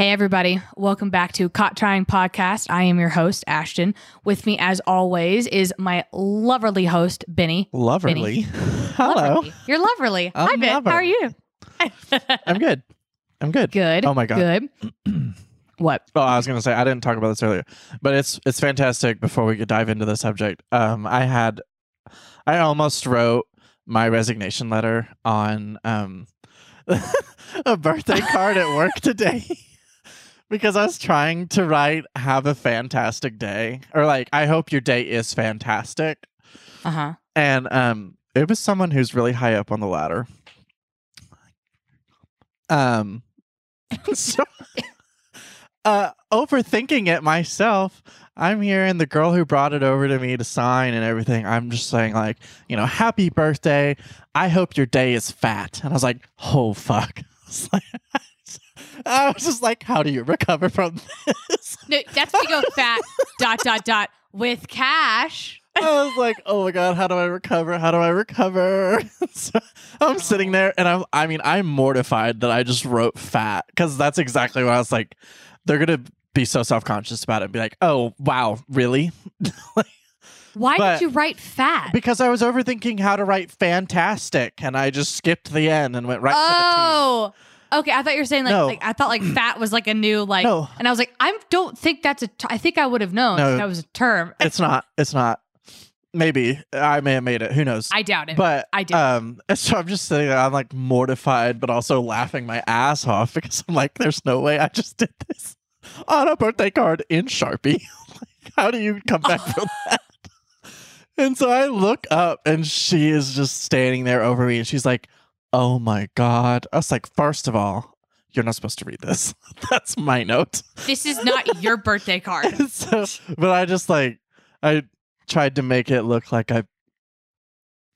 Hey, everybody. Welcome back to Caught Trying Podcast. I am your host, Ashton. With me, as always, is my loverly host, Benny. Loverly. Hello. Loverly. You're loverly. I'm Hi, Ben. How are you? I'm good. I'm good. Good. Oh my God. Good. what? Oh, I was gonna say I didn't talk about this earlier, but it's it's fantastic. Before we could dive into the subject, um, I had I almost wrote my resignation letter on um a birthday card at work today because I was trying to write "Have a fantastic day" or like "I hope your day is fantastic," Uh huh. and um, it was someone who's really high up on the ladder. Um, so uh, overthinking it myself. I'm here, and the girl who brought it over to me to sign and everything. I'm just saying, like, you know, happy birthday. I hope your day is fat. And I was like, oh fuck. I was, like, I was just like, how do you recover from this? No, that's you go fat, dot, dot, dot, with cash. I was like, oh my god, how do I recover? How do I recover? so I'm sitting there, and I'm, I mean, I'm mortified that I just wrote fat because that's exactly what I was like. They're gonna be so self conscious about it, and be like, oh wow, really? Why But- did you write fat? Because I was overthinking how to write fantastic, and I just skipped the end and went right to the end. oh. Okay, I thought you were saying like, No. like I thought like fat was like a new like, No. and I was like, I don't think that's a. T- I think I would have known No. that was a term. to the T. It's not. It's not. Maybe I may have made it. Who knows? I doubt it. but I did. Um, so I'm just sitting there. I'm like mortified, but also laughing my ass off because I'm like, "There's no way I just did this on a birthday card in Sharpie. like, how do you come back from that?" And so I look up, and she is just standing there over me, and she's like, "Oh my god!" I was like, first of all, you're not supposed to read this. That's my note." this is not your birthday card. so, but I just like I tried to make it look like I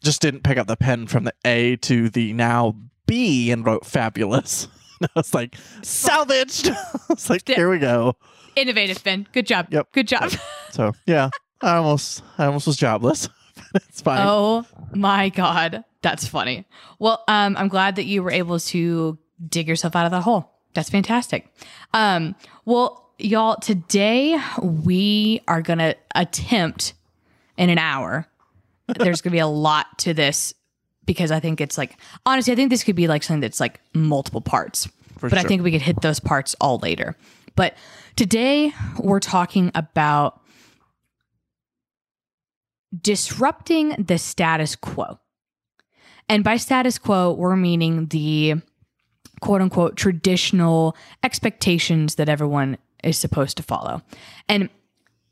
just didn't pick up the pen from the A to the now B and wrote fabulous. And I was like salvaged. I was like, here we go. Innovative, Ben. Good job. Yep. Good job. So yeah, I almost I almost was jobless. It's fine. Oh my god, that's funny. Well, um, I'm glad that you were able to dig yourself out of that hole. That's fantastic. Um, well, y'all, today we are gonna attempt in an hour. There's gonna be a lot to this because I think it's like honestly, I think this could be like something that's like multiple parts. For but I think we could hit those parts all later. But today we're talking about disrupting the status quo. And by status quo, we're meaning the quote unquote traditional expectations that everyone is supposed to follow. And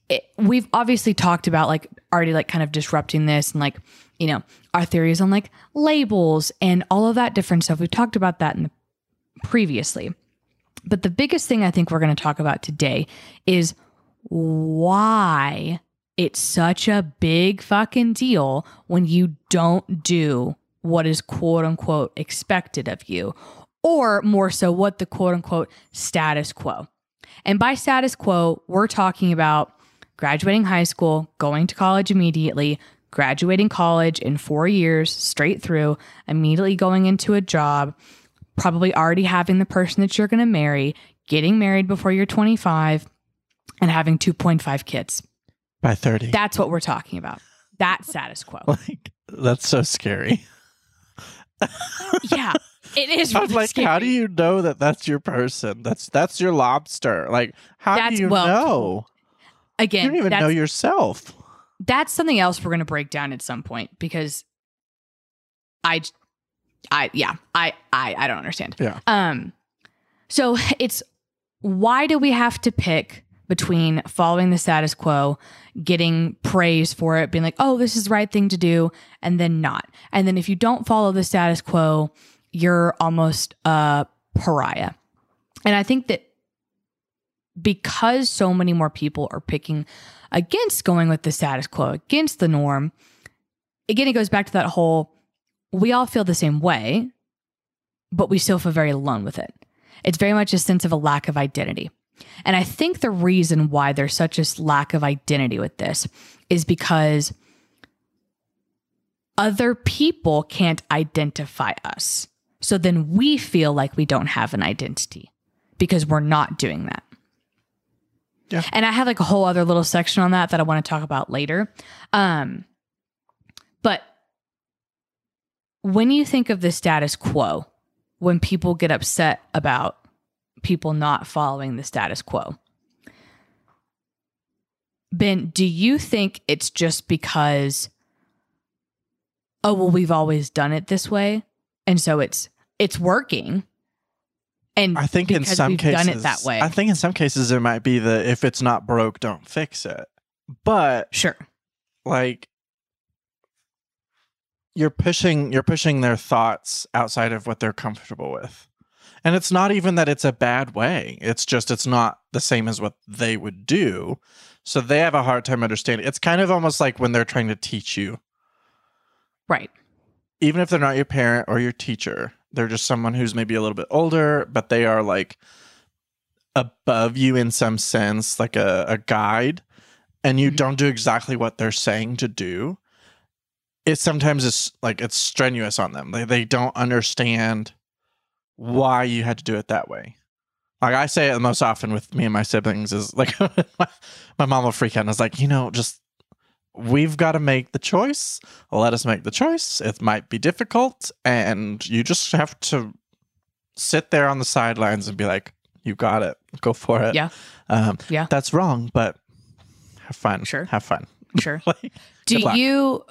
it, we've obviously talked about like already like kind of disrupting this and like, you know, our theories on like labels and all of that different stuff. We've talked about that in the previously. But the biggest thing I think we're going to talk about today is why it's such a big fucking deal when you don't do what is quote unquote expected of you, or more so, what the quote unquote status quo. And by status quo, we're talking about graduating high school, going to college immediately, graduating college in four years straight through, immediately going into a job, probably already having the person that you're going to marry, getting married before you're 25, and having 2.5 kids. By thirty. That's what we're talking about. That status quo. like that's so scary. Yeah, it is. I was really like, how do you know that that's your person? That's that's your lobster. Like, how That's- do you well, know? Again, you don't even know yourself. that's something else we're going to break down at some point because I, I yeah, I, I, I don't understand. Yeah. Um, so it's why do we have to pick between following the status quo, getting praise for it, being like, oh, this is the right thing to do, and then not? And then if you don't follow the status quo, you're almost a pariah. And I think that because so many more people are picking against going with the status quo, against the norm, again, it goes back to that whole we all feel the same way, but we still feel very alone with it. It's very much a sense of a lack of identity. And I think the reason why there's such a lack of identity with this is because other people can't identify us. So then we feel like we don't have an identity because we're not doing that. Yeah. And I have like a whole other little section on that that I want to talk about later. Um, but when you think of the status quo, when people get upset about people not following the status quo, Ben, do you think it's just because, oh, well, we've always done it this way? And so it's it's working. And I think in some we've cases, done it that way. I think in some cases it might be that if it's not broke, don't fix it. But sure. like you're pushing you're pushing their thoughts outside of what they're comfortable with. And it's not even that it's a bad way. It's just it's not the same as what they would do. So they have a hard time understanding. It's kind of almost like when they're trying to teach you. Right. Even if they're not your parent or your teacher, they're just someone who's maybe a little bit older, but they are like above you in some sense, like a, a guide, and you Mhm. don't do exactly what they're saying to do. It sometimes is like it's strenuous on them. They they don't understand why you had to do it that way. Like I say it the most often with me and my siblings is like my, my mom will freak out and is like, you know, just we've got to make the choice. Let us make the choice. It might be difficult, and you just have to sit there on the sidelines and be like, "You got it. Go for it." Yeah. um, Yeah. That's wrong, but have fun. Sure. have fun. Sure. Like, do you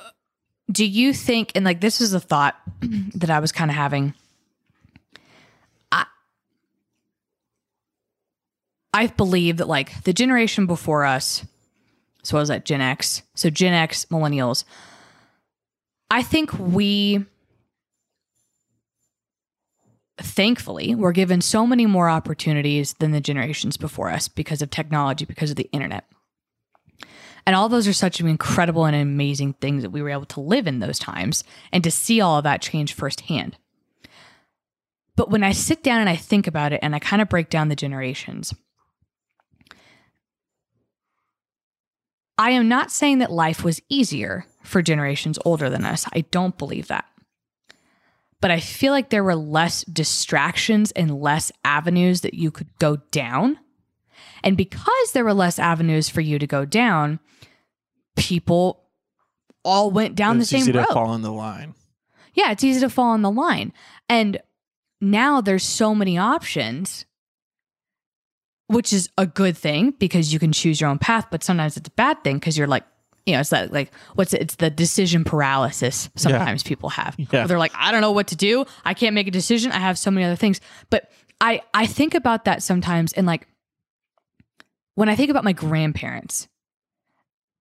do you think and like this is a thought that I was kind of having. I believe that like the generation before us, so was that Gen X? So Gen X, millennials. I think we thankfully were given so many more opportunities than the generations before us because of technology, because of the internet. And all those are such incredible and amazing things that we were able to live in those times and to see all of that change firsthand. But when I sit down and I think about it and I kind of break down the generations, I am not saying that life was easier for generations older than us. I don't believe that. But I feel like there were less distractions and less avenues that you could go down. And because there were less avenues for you to go down, people all went down it's the same easy road. to fall in the line. Yeah, it's easy to fall in the line. And now there's so many options, which is a good thing because you can choose your own path, but sometimes it's a bad thing because you're like, you know, it's that like what's it? It's the decision paralysis sometimes people have. Yeah. They're like, I don't know what to do. I can't make a decision. I have so many other things. But I I think about that sometimes and like when I think about my grandparents,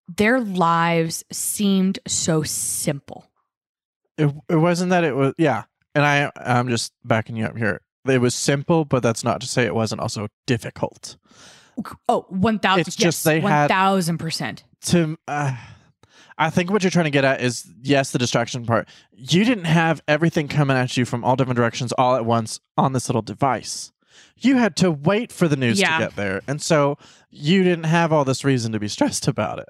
their lives seemed so simple. It, it wasn't that it was yeah. And I I'm just backing you up here. It was simple, but that's not to say it wasn't also difficult. Oh, 1000 It's just they had- 1000%. to uh, I think what you're trying to get at is yes, the distraction part. You didn't have everything coming at you from all different directions all at once on this little device. You had to wait for the news Yeah. to get there, and so you didn't have all this reason to be stressed about it.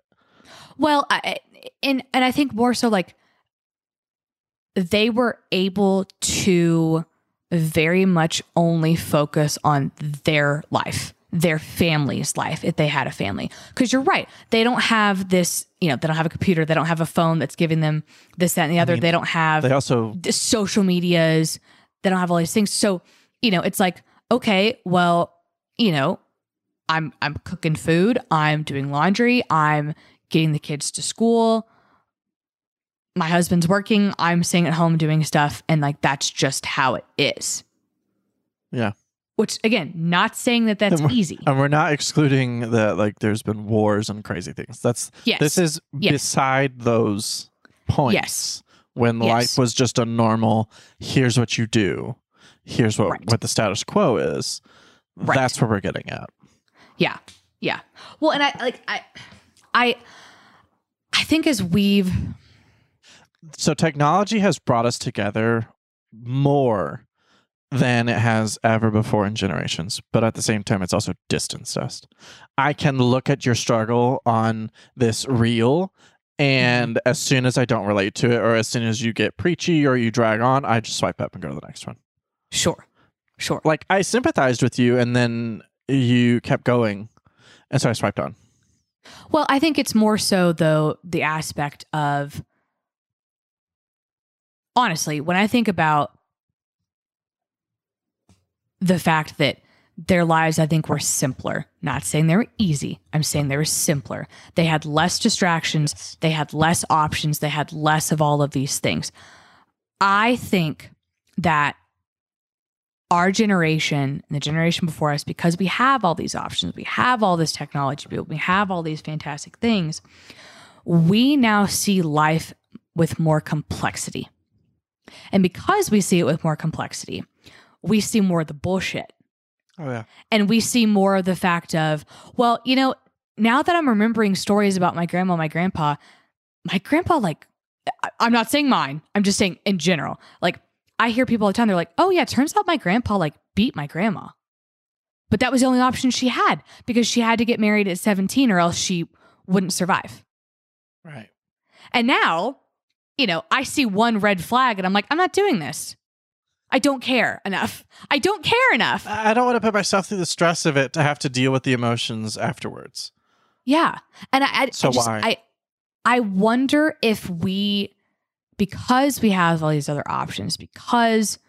Well, I, and and I think more so like they were able to very much only focus on their life, their family's life if they had a family. Cuz you're right, they don't have this, you know, they don't have a computer, they don't have a phone that's giving them this that and the other. mean, they don't have They also the social medias they don't have all these things so you know it's like okay well you know i'm i'm cooking food i'm doing laundry i'm getting the kids to school my husband's working i'm staying at home doing stuff and like that's just how it is Yeah. which again not saying that that's And easy and we're not excluding that like there's been wars and crazy things. That's yes this is Yes. beside those points. Yes. When Yes. life was just a normal, here's what you do, here's what Right. what the status quo is. Right. That's what we're getting at. Yeah. Yeah. Well, and I like I I I think as we've So technology has brought us together more than it has ever before in generations, but at the same time, it's also distanced us. I can look at your struggle on this reel, mm-hmm. and as soon as I don't relate to it, or as soon as you get preachy or you drag on, I just swipe up and go to the next one. sure. Sure. Like I sympathized with you, and then you kept going, and so I swiped on. Well, I think it's more so though the aspect of honestly, when I think about the fact that their lives I think were simpler. Not saying they were easy. I'm saying they were simpler. They had less distractions, they had less options, they had less of all of these things. I think that our generation and the generation before us, because we have all these options, we have all this technology, we have all these fantastic things, we now see life with more complexity. And because we see it with more complexity, we see more of the bullshit. Oh yeah. And we see more of the fact of, well, you know, now that I'm remembering stories about my grandma, my grandpa, my grandpa, like, I'm not saying mine, I'm just saying in general. Like, I hear people all the time, they're like, oh, yeah, turns out my grandpa, like, beat my grandma. But that was the only option she had because she had to get married at 17 or else she wouldn't survive. Right. And now, you know, I see one red flag and I'm like, I'm not doing this. I don't care enough. I don't care enough. I I don't want to put myself through the stress of it to have to deal with the emotions afterwards. Yeah. And I, I, I So just, why? I, I wonder if we, because we have all these other options, because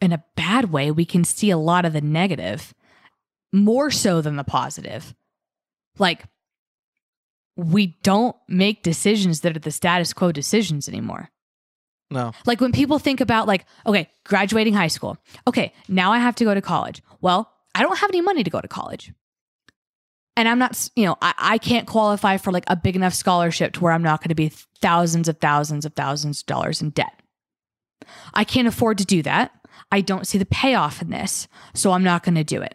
in a bad way, we can see a lot of the negative more so than the positive. Like, we don't make decisions that are the status quo decisions anymore. No. Like when people think about like, okay, graduating high school. Okay, now I have to go to college. Well, I don't have any money to go to college. And I'm not, you know, I, I can't qualify for like a big enough scholarship to where I'm not going to be thousands of thousands of thousands of dollars in debt. I can't afford to do that. I don't see the payoff in this. So I'm not going to do it.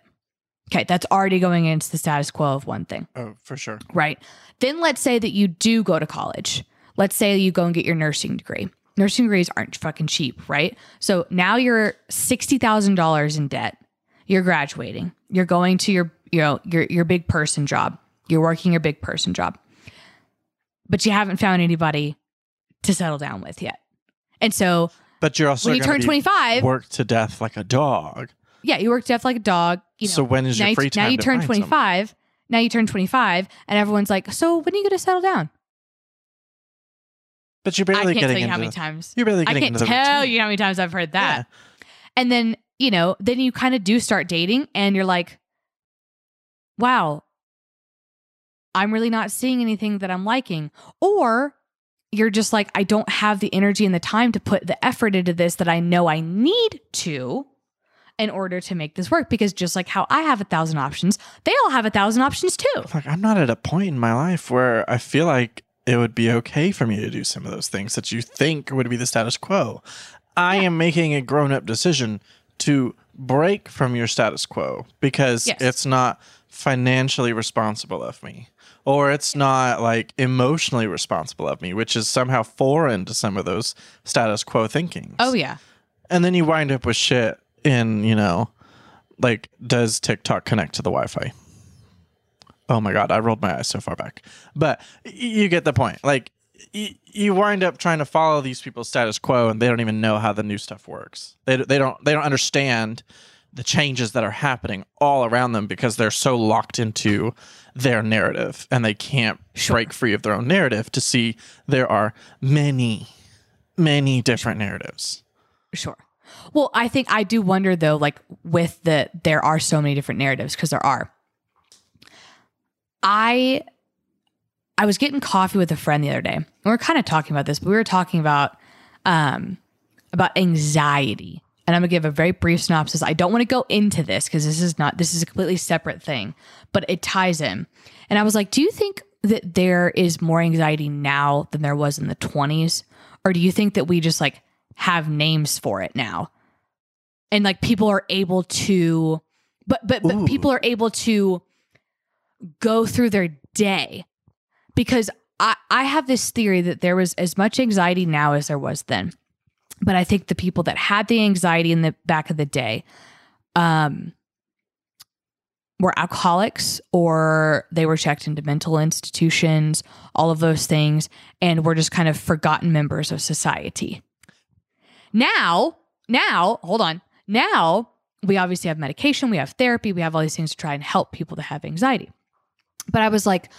Okay, that's already going into the status quo of one thing Oh, for sure. right? Then let's say that you do go to college. Let's say you go and get your nursing degree. Nursing degrees aren't fucking cheap, right? So now you're $60,000 in debt. You're graduating. You're going to your, you know, your your big person job. You're working your big person job. But you haven't found anybody to settle down with yet. And so But you're also when you turn be 25, worked to death like a dog. Yeah, you work death like a dog. You know, so when is now your you, free time? now you turn 25 now you turn 25 and everyone's like so when are you going to settle down But you're barely i can't tell getting you how many the- times You're barely getting i can't tell routine. you how many times i've heard that Yeah. and then you know then you kind of do start dating and you're like wow i'm really not seeing anything that i'm liking or you're just like i don't have the energy and the time to put the effort into this that i know i need to in order to make this work because just like how i have a thousand options they all have a thousand options too Like I'm not at a point in my life where I feel like it would be okay for me to do some of those things that you think would be the status quo. I am making a grown up decision to break from your status quo because Yes. it's not financially responsible of me or it's not like emotionally responsible of me, which is somehow foreign to some of those status quo thinkings. oh yeah And then you wind up with shit in, you know, like, does TikTok connect to the Wi Fi? Oh my God, I rolled my eyes so far back. But you get the point. Like, you wind up trying to follow these people's status quo and they don't even know how the new stuff works. They, they don't they don't understand the changes that are happening all around them because they're so locked into their narrative and they can't break free of their own narrative to see there are many many different narratives. Sure. Well, I think I do wonder though, like with the there are so many different narratives because there are. I I was getting coffee with a friend the other day. And we are kind of talking about this, but we were talking about um about anxiety. And I'm gonna give a very brief synopsis. I don't want to go into this because this is not this is a completely separate thing, but it ties in. And I was like, do you think that there is more anxiety now than there was in the 20s? Or do you think that we just like have names for it now? And like people are able to but but but Ooh. people are able to go through their day because I, I have this theory that there was as much anxiety now as there was then. But I think the people that had the anxiety in the back of the day um, were alcoholics or they were checked into mental institutions, all of those things, and were just kind of forgotten members of society. Now, now, hold on. Now we obviously have medication, we have therapy, we have all these things to try and help people to have anxiety. But I was like,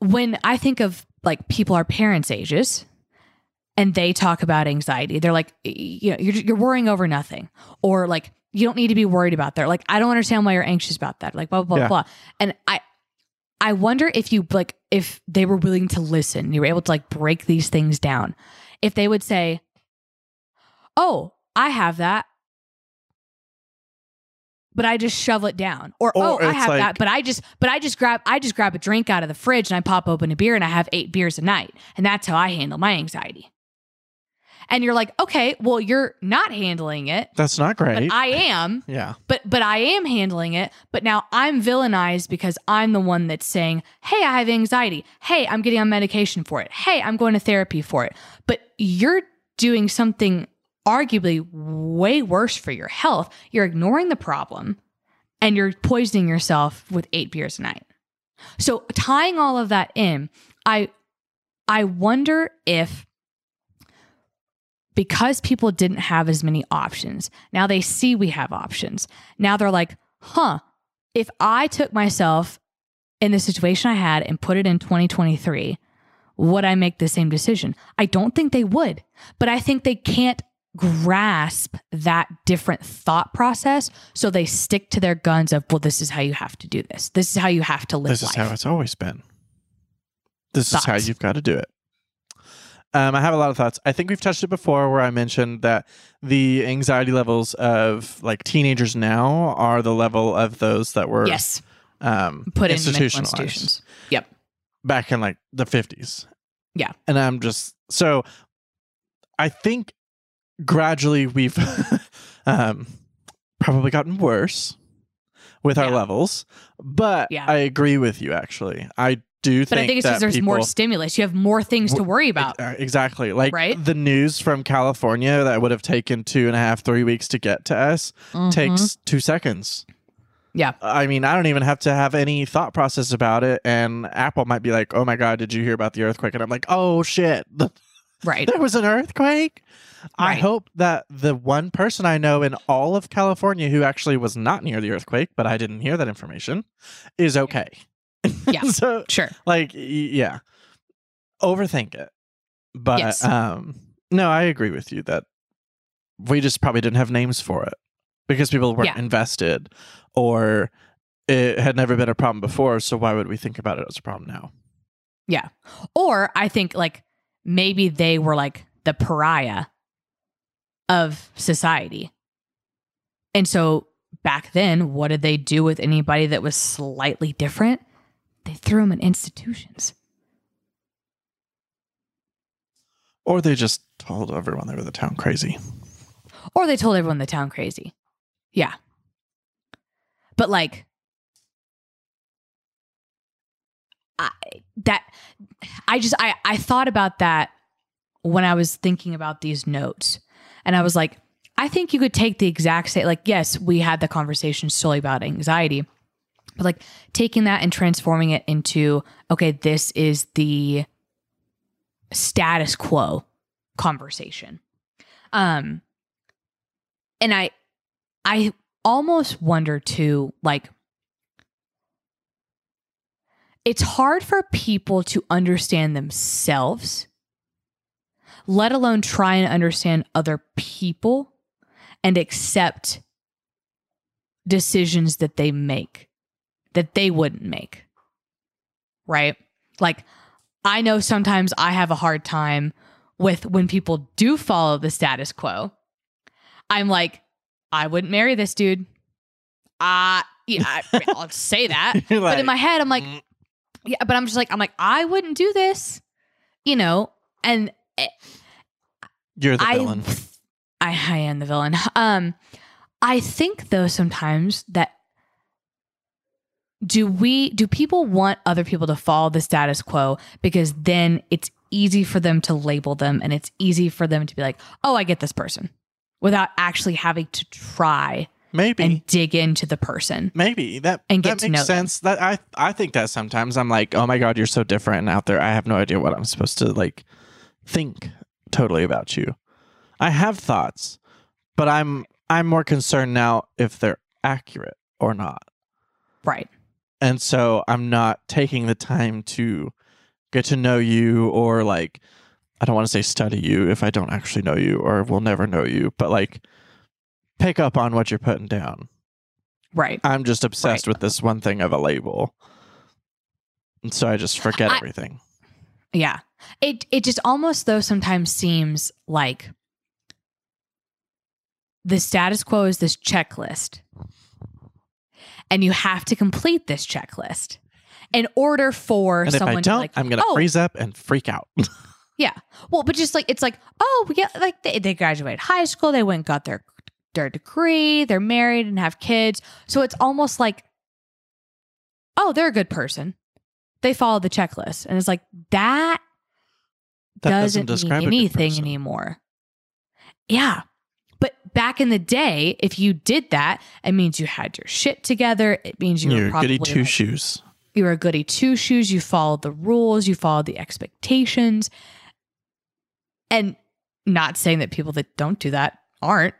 when I think of like people our parents' ages and they talk about anxiety, they're like, you know, you're, you're worrying over nothing, or like, you don't need to be worried about that. Like, I don't understand why you're anxious about that. Like, blah, blah, Yeah. blah. And I, I wonder if you like, if they were willing to listen, you were able to like break these things down. If they would say, oh, I have that. But I just shovel it down. Or, Or oh, I have like- that, but I just but I just grab I just grab a drink out of the fridge and I pop open a beer and I have eight beers a night. And that's how I handle my anxiety. And you're like, okay, well, you're not handling it, That's not great. but I am yeah. but but I am handling it. But now I'm villainized because I'm the one that's saying, "Hey, I have anxiety. Hey, I'm getting on medication for it. Hey, I'm going to therapy for it." But you're doing something arguably way worse for your health. You're ignoring the problem and you're poisoning yourself with 8 beers a night. So, tying all of that in, I I wonder if because people didn't have as many options. Now they see we have options. Now they're like, huh, if I took myself in the situation I had and put it in 2023, would I make the same decision? I don't think they would, but I think they can't grasp that different thought process. So they stick to their guns of, well, this is how you have to do this. This is how you have to live This is life. how it's always been. This is how you've got to do it. Um, I have a lot of thoughts. I think we've touched it before where I mentioned that the anxiety levels of like teenagers now are the level of those that were yes. um, Put in institutionalized institutions. Yep. back in like the 50s. Yeah. And I'm just so I think gradually we've um, probably gotten worse with our Yeah. levels, but Yeah. I agree with you actually. I do think But I think it's because there's more stimulus. You have more things to worry about. Uh, Exactly. Like Right? the news from California that would have taken two and a half, three weeks to get to us Mhm. takes two seconds. Yeah. I mean, I don't even have to have any thought process about it. And Apple might be like, oh my God, did you hear about the earthquake? And I'm like, oh shit, right. there was an earthquake. I hope that the one person I know in all of California who actually was not near the earthquake, but I didn't hear that information, is okay. Yeah. so Sure. like yeah overthink it but Yes. um no i agree with you that we just probably didn't have names for it because people weren't Yeah. invested or it had never been a problem before so why would we think about it as a problem now Yeah. Or I think like maybe they were like the pariah of society. And so back then, what did they do with anybody that was slightly different? They threw them in institutions. or they just told everyone they were the town crazy Or they told everyone the town crazy. Yeah. But like I that I just I I thought about that when I was thinking about these notes. And I was like, I think you could take the exact same like yes, we had the conversation solely about anxiety. But like taking that and transforming it into okay, this is the status quo conversation. Um and I I almost wonder too like it's hard for people to understand themselves let alone try and understand other people and accept decisions that they make that they wouldn't make right? Like i know sometimes i have a hard time with when people do follow the status quo. I'm like i wouldn't marry this dude. Uh yeah I, i'll say that. You're but in my head i'm like "Mm, yeah but i'm just like i'm like i wouldn't do this you know? And eh, you're the I, villain. I I am the villain. Um, I think though sometimes that do we do people want other people to follow the status quo? Because then it's easy for them to label them and it's easy for them to be like, oh, I get this person, without actually having to try maybe and dig into the person. Maybe that And that get to makes know them. sense. That I I think that sometimes I'm like, oh my god, you're so different and out there. I have no idea what I'm supposed to like think totally about you. I have thoughts, but I'm I'm more concerned now if they're accurate or not. Right. And so I'm not taking the time to get to know you or like I don't want to say study you if I don't actually know you or will never know you, but like pick up on what you're putting down. Right. I'm just obsessed Right. with this one thing of a label. And so I just forget I- everything. Yeah. It it just almost though sometimes seems like the status quo is this checklist. And you have to complete this checklist in order for And if someone I to don't, like I'm going to oh, freeze up and freak out. Yeah. Well, but just like it's like, oh, yeah, like they, they graduated high school, they went and got their their degree, they're married and have kids. So it's almost like, oh, they're a good person. They follow the checklist. And it's like that, that doesn't, describe mean anything anymore. Yeah. But back in the day, if you did that, it means you had your shit together. It means you You're were probably goody two like, shoes. you were a goody two shoes. You followed the rules. You followed the expectations. And not saying that people that don't do that aren't,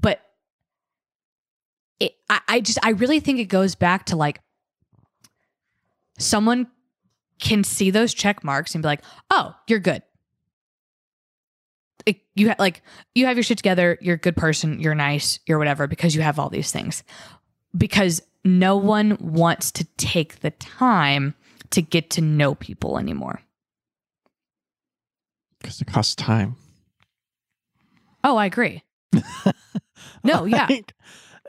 but it, I, I just, I really think it goes back to like someone can see those check marks and be like, oh, you're good. It- you ha- like you have your shit together. You're a good person. You're nice. You're whatever because you have all these things. Because no one wants to take the time to get to know people anymore. Because it costs time. Oh, I agree. No, yeah, It-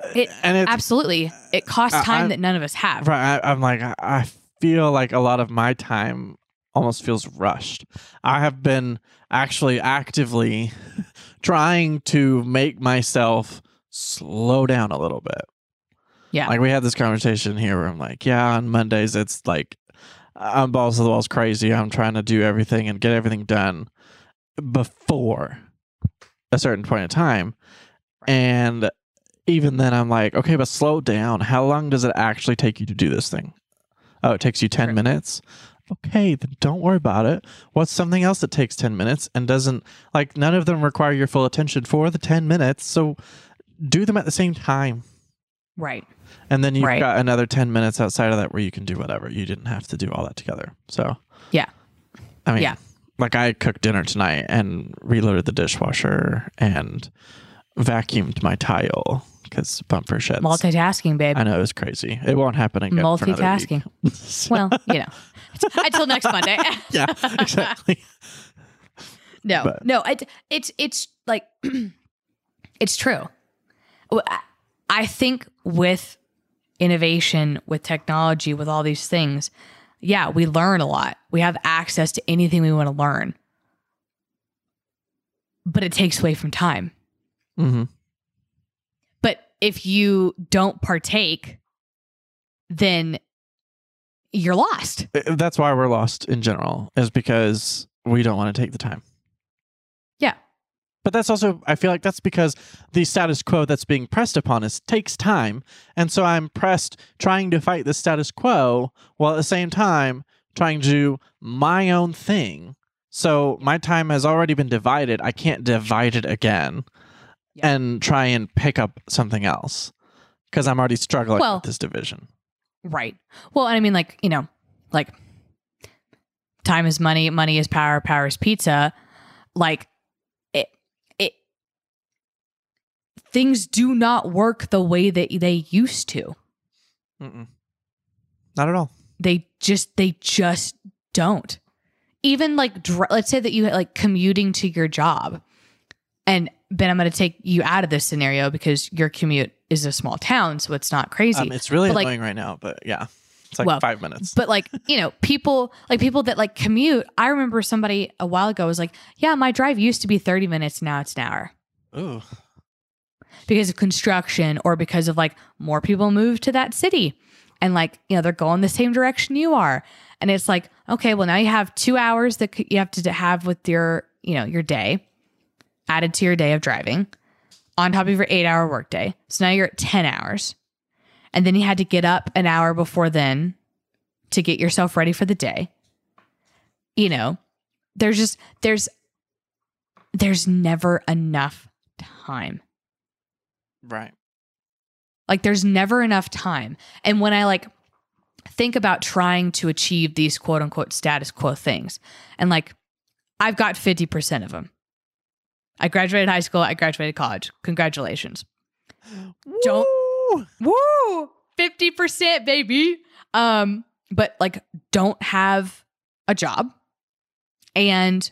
uh, and it's absolutely. It costs time I'm- that none of us have. right. I, I'm like, I, I feel like a lot of my time almost feels rushed. I have been actually actively trying to make myself slow down a little bit. Yeah. Like we had this conversation here where I'm like, yeah, on Mondays it's like I'm balls to the walls crazy. I'm trying to do everything and get everything done before a certain point in time. And even then I'm like, okay, but slow down. How long does it actually take you to do this thing? Oh, it takes you 10 Sure. minutes. Okay, then don't worry about it. What's something else that takes 10 minutes and doesn't like none of them require your full attention for the 10 minutes. So do them at the same time. Right. And then you've Right. got another 10 minutes outside of that where you can do whatever. You didn't have to do all that together. So, Yeah. I mean, Yeah. like I cooked dinner tonight and reloaded the dishwasher and vacuumed my tile because bumper sheds. Multitasking, babe. I know it was crazy. It won't happen again. for another Multitasking. week. So- Well, you know, until next Monday. yeah, exactly. No, But- no, it, it's it's like it's true. Well, I- I think with innovation, with technology, with all these things, yeah, we learn a lot. We have access to anything we want to learn, but it takes away from time. Hmm But if you don't partake, then you're lost. That's why we're lost in general, is because we don't want to take the time. Yeah. But that's also, I feel like that's because the status quo that's being pressed upon us takes time. And so I'm pressed trying to fight the status quo while at the same time trying to do my own thing. So my time has already been divided. I can't divide it again And try and pick up something else because I'm already struggling Well- with this division. Right. Well, and I mean, like, you know, like time is money, money is power, power is pizza. Like, it, it, things do not work the way that they used to. Mm-mm. Not at all. They just, they just don't. Even like, dr- let's say that you like commuting to your job. And Ben, I'm going to take you out of this scenario because your commute is a small town, so it's not crazy. Um, it's really But, like- annoying right now, but yeah, it's like Well, five minutes. But like, you know, people like people that like commute. I remember somebody a while ago was like, "Yeah, my drive used to be 30 minutes, now it's an hour." Ooh, Because of construction or because of like more people move to that city and like, you know, they're going the same direction you are. And it's like, okay, well now you have 2 hours that you have to have with your, you know, your day added to your day of driving on top of your 8-hour workday. So now you're at 10 hours. And then you had to get up an hour before then to get yourself ready for the day. You know, there's just there's there's never enough time. Right. Like there's never enough time. And when I like think about trying to achieve these quote unquote status quo things, and like I've got 50% of them. I graduated high school, I graduated college. Congratulations. Don't- Woo! Woo! 50%, baby. Um, but like don't have a job and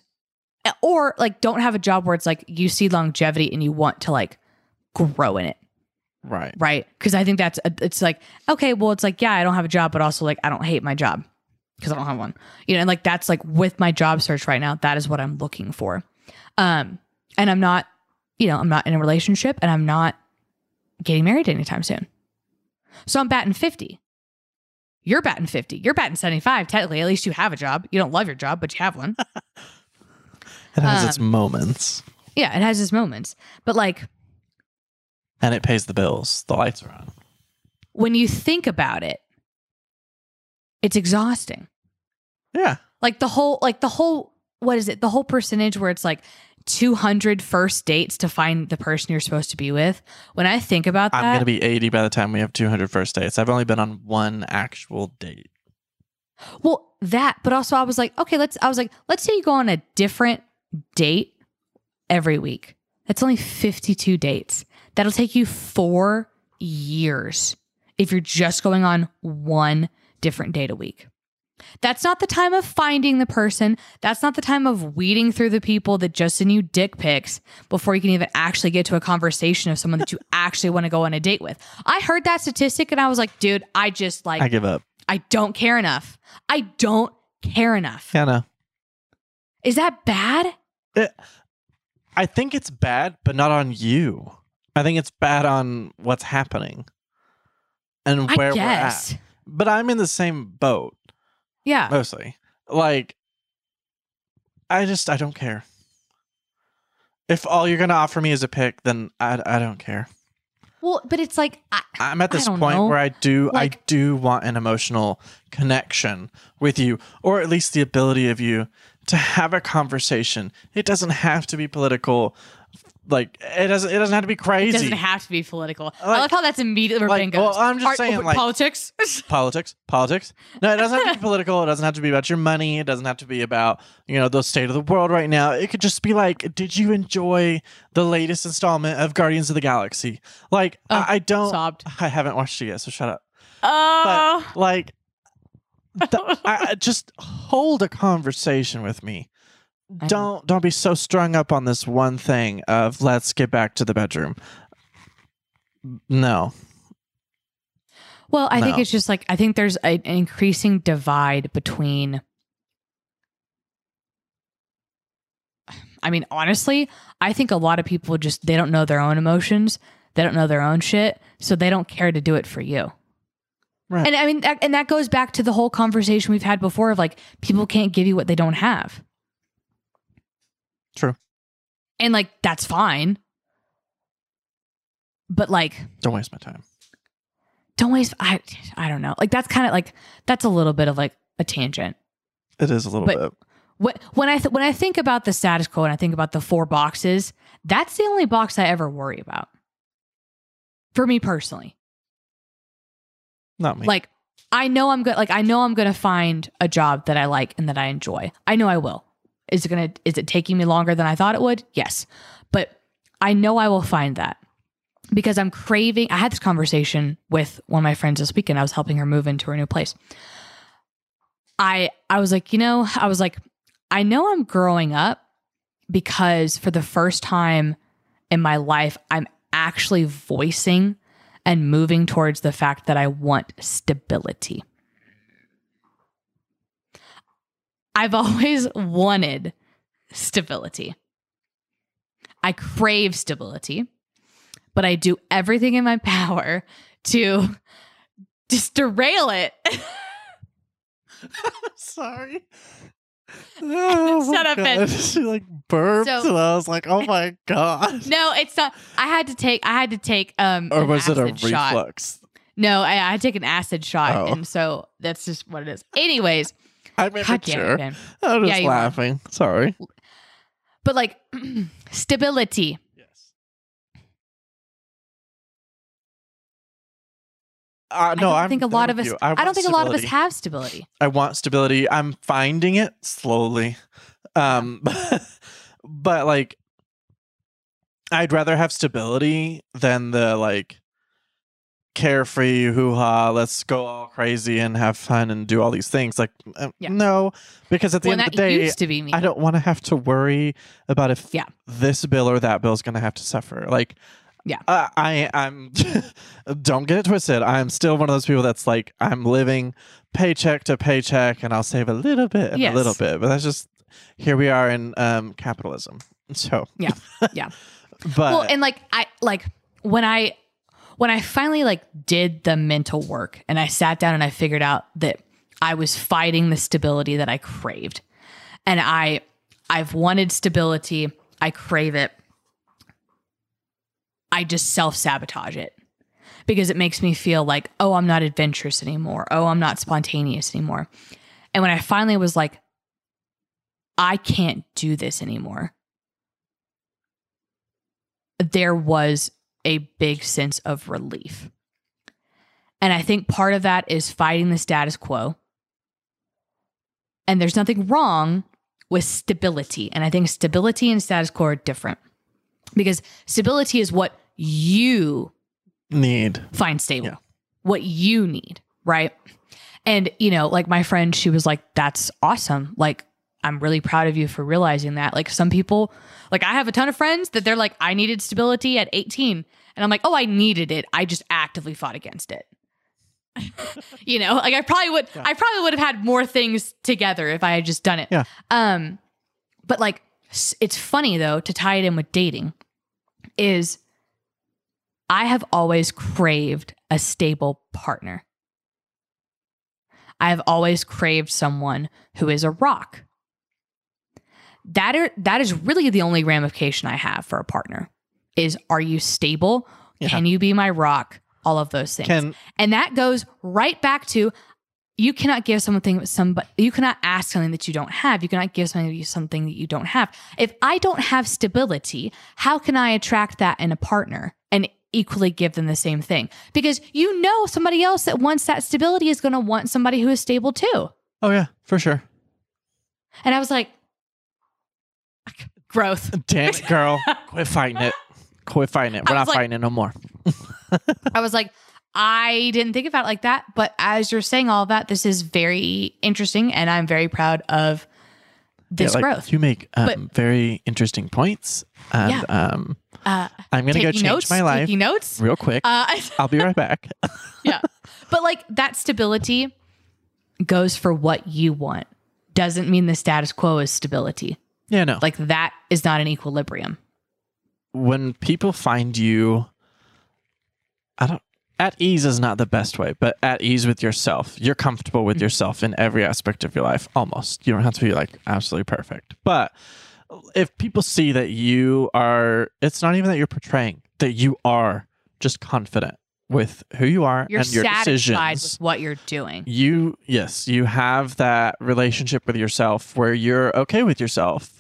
or like don't have a job where it's like you see longevity and you want to like grow in it Right. right because i think that's it's like okay well it's like yeah i don't have a job but also like i don't hate my job because i don't have one you know and like that's like with my job search right now that is what i'm looking for um and i'm not you know i'm not in a relationship and i'm not getting married anytime soon. So i'm batting 50 you're batting 50 you're batting 75 technically at least you have a job. You don't love your job but you have one. It has its Um, moments. yeah it has its moments. But like and it pays the bills. The lights are on. when you think about it it's exhausting. Yeah. like the whole like the whole what is it? The whole percentage where it's like 200 first dates to find the person you're supposed to be with when i think about that I'm going to be 80 by the time we have 200 first dates. I've only been on one actual date. well that but also i was like okay let's i was like let's say you go on a different date every week that's only 52 dates that'll take you four years if you're just going on one different date a week That's not the time of finding the person. That's not the time of weeding through the people that just send you dick pics before you can even actually get to a conversation of someone that you actually want to go on a date with. I heard that statistic and I was like, dude, I just like, I give up. I don't care enough. I don't care enough. Yeah, no. Is that bad? It, I think it's bad, but not on you. I think it's bad on what's happening and where I we're at. But I'm in the same boat Yeah. mostly. Like, I just I don't care. If all you're gonna offer me is a pick, then I, I don't care. Well, but it's like, I, I'm at this point know. where I do I do want an emotional connection with you, or at least the ability of you to have a conversation. It doesn't have to be political. Like it doesn't it doesn't have to be crazy. it doesn't have to be political. I Like- love how that's immediately like, goes. well, I'm just Art- saying, like- politics. politics politics no it doesn't have to be political it doesn't have to be about your money it doesn't have to be about you know the state of the world right now it could just be like did you enjoy the latest installment of guardians of the galaxy like Oh, I, I don't sobbed. i haven't watched it yet so shut up Oh. but like th- I, I- just hold a conversation with me I. don't don't be so strung up on this one thing of let's get back to the bedroom no Well, I think it's just like I think there's a- an increasing divide between. I mean, honestly, I think a lot of people just they don't know their own emotions, they don't know their own shit, so they don't care to do it for you. Right. And I mean, and that goes back to the whole conversation we've had before of like people can't give you what they don't have, true and like that's fine. But like, don't waste my time don't waste. I I don't know. Like that's kind of like that's a little bit of like a tangent. it is a little But- bit When when I th- when I think about the status quo and I think about the four boxes, that's the only box I ever worry about. For me personally, not me like I know I'm good. Like I know I'm going to find a job that I like and that I enjoy. I know I will. Is it gonna? Is it taking me longer than I thought it would? Yes, but I know I will find that because I'm craving. I had this conversation with one of my friends this weekend. I was helping her move into her new place. I I was like, you know, I was like, I know I'm growing up because for the first time in my life, I'm actually voicing and moving towards the fact that I want stability. I've always wanted stability. I crave stability, but I do everything in my power to just derail it. Sorry. Oh Shut up. God. She like burped, So- and I was like, "Oh my god!" no, it's not. I had to take. I had to take. Um, Or was it a shot. reflux? No, I, I had to take an acid shot, Oh. and so that's just what it is. Anyways, I'm God sure. It, I'm just yeah, laughing. Were. Sorry. But like stability. Yes. Uh, no, I don't think I'm a lot of us. I, I, don't think stability. a lot of us have stability. I want stability. I'm finding it slowly, um, but like, I'd rather have stability than the like carefree hoo-ha, let's go all crazy and have fun and do all these things. Like uh, Yeah. no, because at the When end of the day used to be me. I don't want to have to worry about if Yeah. this bill or that bill is going to have to suffer. Like, Yeah. uh, I I'm. don't get it twisted. I'm still one of those people that's like I'm living paycheck to paycheck, and I'll save a little bit and Yes. a little bit. But that's just here we are in um, capitalism. So Yeah. Yeah. but well and like i like when i when i finally like did the mental work and i sat down and i figured out that i was fighting the stability that i craved and i i've wanted stability i crave it i just self-sabotage it because it makes me feel like oh i'm not adventurous anymore. Oh i'm not spontaneous anymore. And when i finally was like i can't do this anymore there was a big sense of relief. And I think part of that is fighting the status quo. And there's nothing wrong with stability. And I think stability and status quo are different because stability is what you need find stable, Yeah. what you need, right? And, you know, like my friend, she was like, that's awesome. Like, I'm really proud of you for realizing that. Like, some people, like, I have a ton of friends that they're like, I needed stability at 18. And I'm like, oh, I needed it. I just actively fought against it. you know, like I probably would, I probably would have had more things together if I had just done it. Yeah. Um, but like, it's funny though to tie it in with dating is I have always craved a stable partner. I have always craved someone who is a rock. That are, that is really the only ramification I have for a partner is are you stable? Yeah. Can you be my rock? All of those things. can and that goes right back to you cannot give something somebody you cannot ask something that you don't have. You cannot give something something that you don't have. If I don't have stability, how can I attract that in a partner and equally give them the same thing? Because you know somebody else that wants that stability is going to want somebody who is stable too. oh yeah for sure. And I was like growth. Damn it, girl, quit fighting it. Quit fighting it. We're not like- fighting it no more. I was like, I didn't think about it like that. But as you're saying all that, this is very interesting, and I'm very proud of this Yeah, like, growth. You make um, But- very interesting points, and Yeah. um, Uh, I'm gonna go change notes, my life notes. real quick. Uh, I'll be right back. yeah, but like that stability goes for what you want. Doesn't mean the status quo is stability. Yeah, no. Like that is not an equilibrium. when people find you I don't at ease is not the best way, but at ease with yourself. You're comfortable with mm-hmm. yourself in every aspect of your life almost. You don't have to be like absolutely perfect. But if people see that you are it's not even that you're portraying, that you are just confident with who you are You're and your satisfied decisions. with what you're doing. you yes, you have that relationship with yourself where you're okay with yourself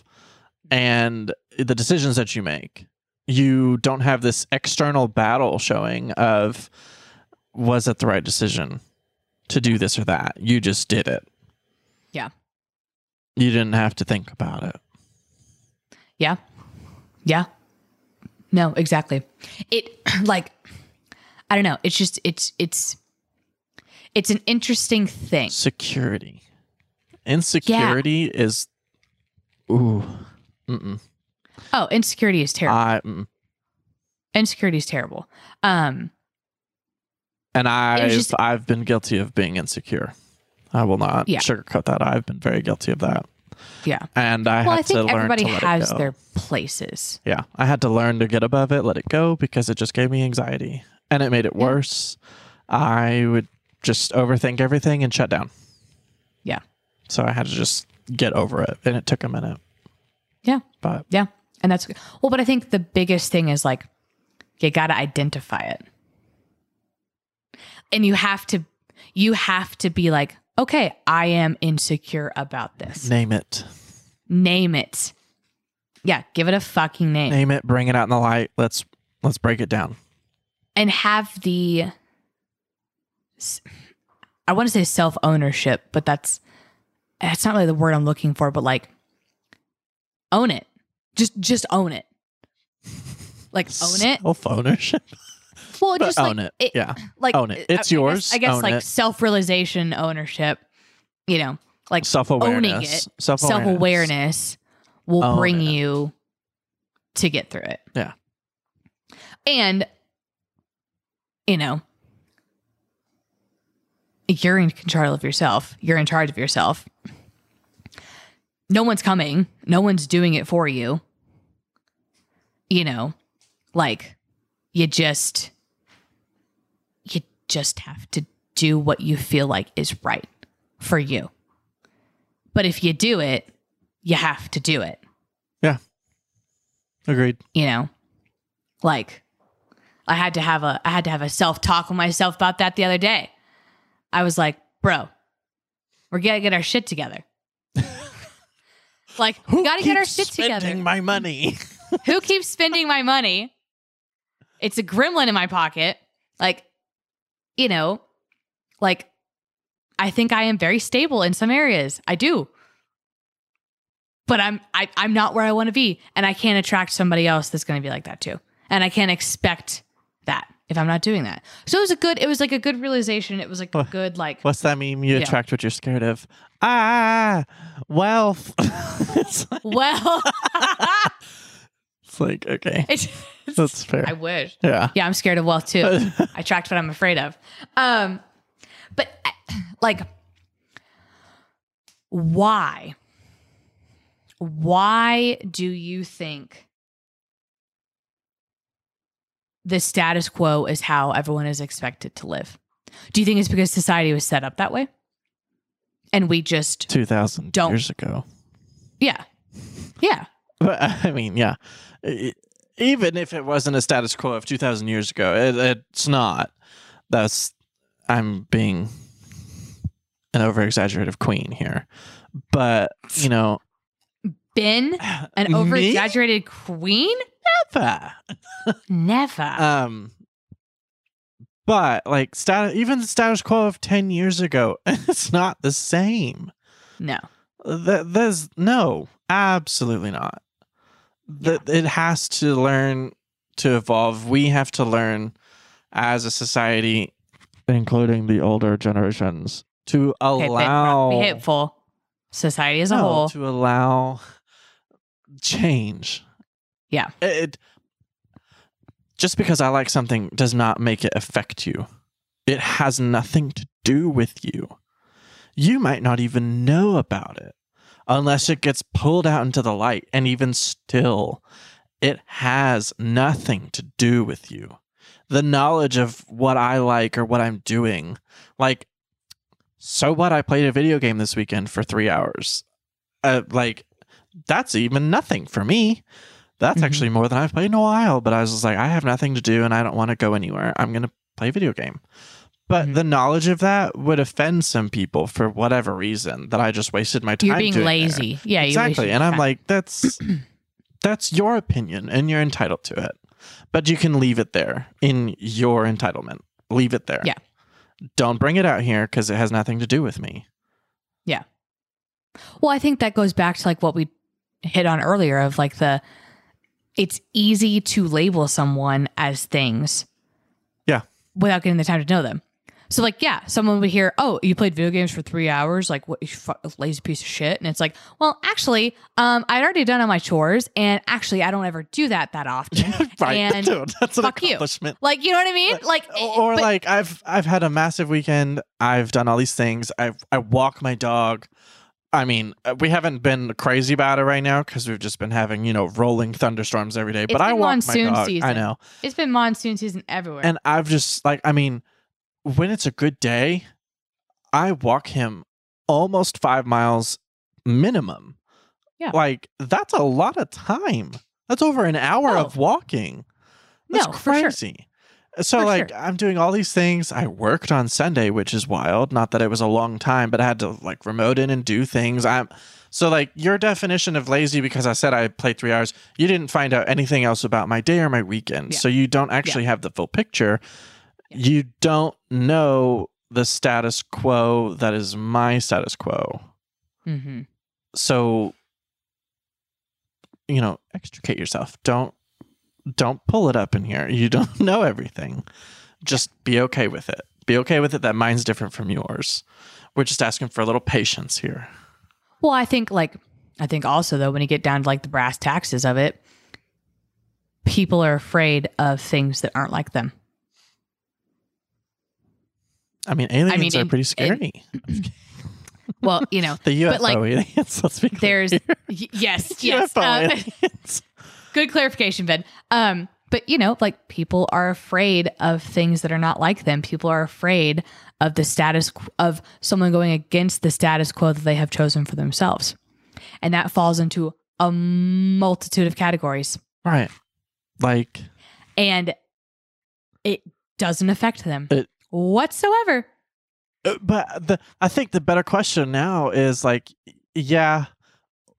and the decisions that you make. You don't have this external battle showing of was it the right decision to do this or that. You just did it. Yeah. You didn't have to think about it. Yeah. Yeah. No, exactly. It like I don't know. It's just it's it's it's an interesting thing. Security. Insecurity is ooh. Mm-mm. Oh, insecurity is terrible. I insecurity is terrible. Um and I've just- I've been guilty of being insecure. I will not Yeah. sugarcoat that. I've been very guilty of that. yeah. And I Well, had I think to learn everybody to let has it go. their places. Yeah, I had to learn to get above it, let it go, because it just gave me anxiety, and it made it Yeah. worse. I would just overthink everything and shut down. Yeah. So I had to just get over it, and it took a minute. Yeah. But Yeah. And that's well, but I think the biggest thing is like you got to identify it. And you have to you have to be like, "Okay, I am insecure about this." name it, Name it. Yeah, give it a fucking name. name it, bring it out in the light. Let's let's break it down. And have the I want to say self ownership, but that's that's not really the word I'm looking for. But like, own it. Just just own it. Like own it. Self ownership. Well, just own like, it. Yeah. like Own it. It's I yours. guess, I guess like self realization, ownership. You know, like Self owning awareness. it, Self self awareness will Own bring it. you to get through it. Yeah. And, you know, you're in control of yourself, you're in charge of yourself. No one's coming, no one's doing it for you. You know, like you just, you just have to do what you feel like is right for you. But if you do it, you have to do it, Yeah. Agreed. you know? Like I had to have a I had to have a self-talk with myself about that the other day. I was like, "Bro, we're going to get our shit together." Like, we got to get our shit spending together. my money. Who keeps spending my money? It's a gremlin in my pocket. Like, you know, like I think I am very stable in some areas. I do. But I'm I, I'm not where I want to be. And I can't attract somebody else that's gonna be like that too. And I can't expect that if I'm not doing that. So it was a good it was like a good realization. It was like a good like What's that meme? You Yeah. attract what you're scared of. Ah, wealth. it's, like, well it's like okay, it's, that's fair. I wish. yeah. Yeah, I'm scared of wealth too. I attract what I'm afraid of. Um, but like, why? Why do you think the status quo is how everyone is expected to live? Do you think it's because society was set up that way? And we just, Two thousand Don't- years ago. yeah. Yeah. But I mean, yeah. Even if it wasn't a status quo of two thousand years ago, it, it's not. That's I'm being an over exaggerative queen here, but you know, Been an over exaggerated queen? Never. Never. Um, but like status, even the status quo of ten years ago, it's not the same. no. Th- there's no, absolutely not. That it has to learn to evolve. We have to learn as a society, including the older generations, to allow be hateful. Society as a No, whole. to allow change. Yeah. It just because I like something does not make it affect you. It has nothing to do with you. You might not even know about it unless it gets pulled out into the light. And even still, it has nothing to do with you. The knowledge of what I like or what I'm doing, like, so what? I played a video game this weekend for three hours. Uh, like, that's even nothing for me. That's Mhm. actually more than I've played in a while. But I was just like, I have nothing to do and I don't want to go anywhere. I'm going to play a video game. But Mhm. the knowledge of that would offend some people for whatever reason that I just wasted my time. You're being doing there. lazy. Yeah, exactly. And I'm time. like, that's that's your opinion and you're entitled to it. But you can leave it there in your entitlement. Leave it there. Yeah. Don't bring it out here because it has nothing to do with me. Yeah. Well, I think that goes back to like what we hit on earlier of like the it's easy to label someone as things. Yeah. Without getting the time to know them. So like, yeah, someone would hear, "Oh, you played video games for 3 hours, like what you fu- lazy piece of shit." And it's like, "Well, actually, um I'd already done all my chores and actually I don't ever do that that often." right. And Dude, that's an fuck you. accomplishment. like, you know what I mean? Like or but- like I've I've had a massive weekend. I've done all these things. I I walk my dog. I mean, uh, we haven't been crazy about it right now because we've just been having you know rolling thunderstorms every day. It's but I want monsoon my dog. I know, it's been monsoon season everywhere. and I've just like I mean, when it's a good day, I walk him almost five miles minimum. Yeah. like that's a lot of time. That's over an hour Oh. of walking. That's No, for sure. crazy. So For like sure. I'm doing all these things. I worked on Sunday, which is wild. Not that it was a long time, but I had to like remote in and do things. I'm so like your definition of lazy because I said I played three hours. You didn't find out anything else about my day or my weekend, Yeah. so you don't actually have the full picture. You don't know the status quo that is my status quo. Mm-hmm. So, you know, extricate yourself. Don't don't pull it up in here. You don't know everything. Just be okay with it. Be okay with it that mine's different from yours. We're just asking for a little patience here. Well, I think like I think also though when you get down to like the brass taxes of it, people are afraid of things that aren't like them. I mean, aliens mean, are in- pretty scary. Well, you know, the UFO but, like, aliens. Let's be clear. there's yes, yes. UFO um, aliens. Good clarification, Ben. Um, but you know, like people are afraid of things that are not like them. People are afraid of the status of someone going against the status quo that they have chosen for themselves, and that falls into a multitude of categories, Right. Like and it doesn't affect them It- whatsoever. Uh, but the I think the better question now is like, yeah,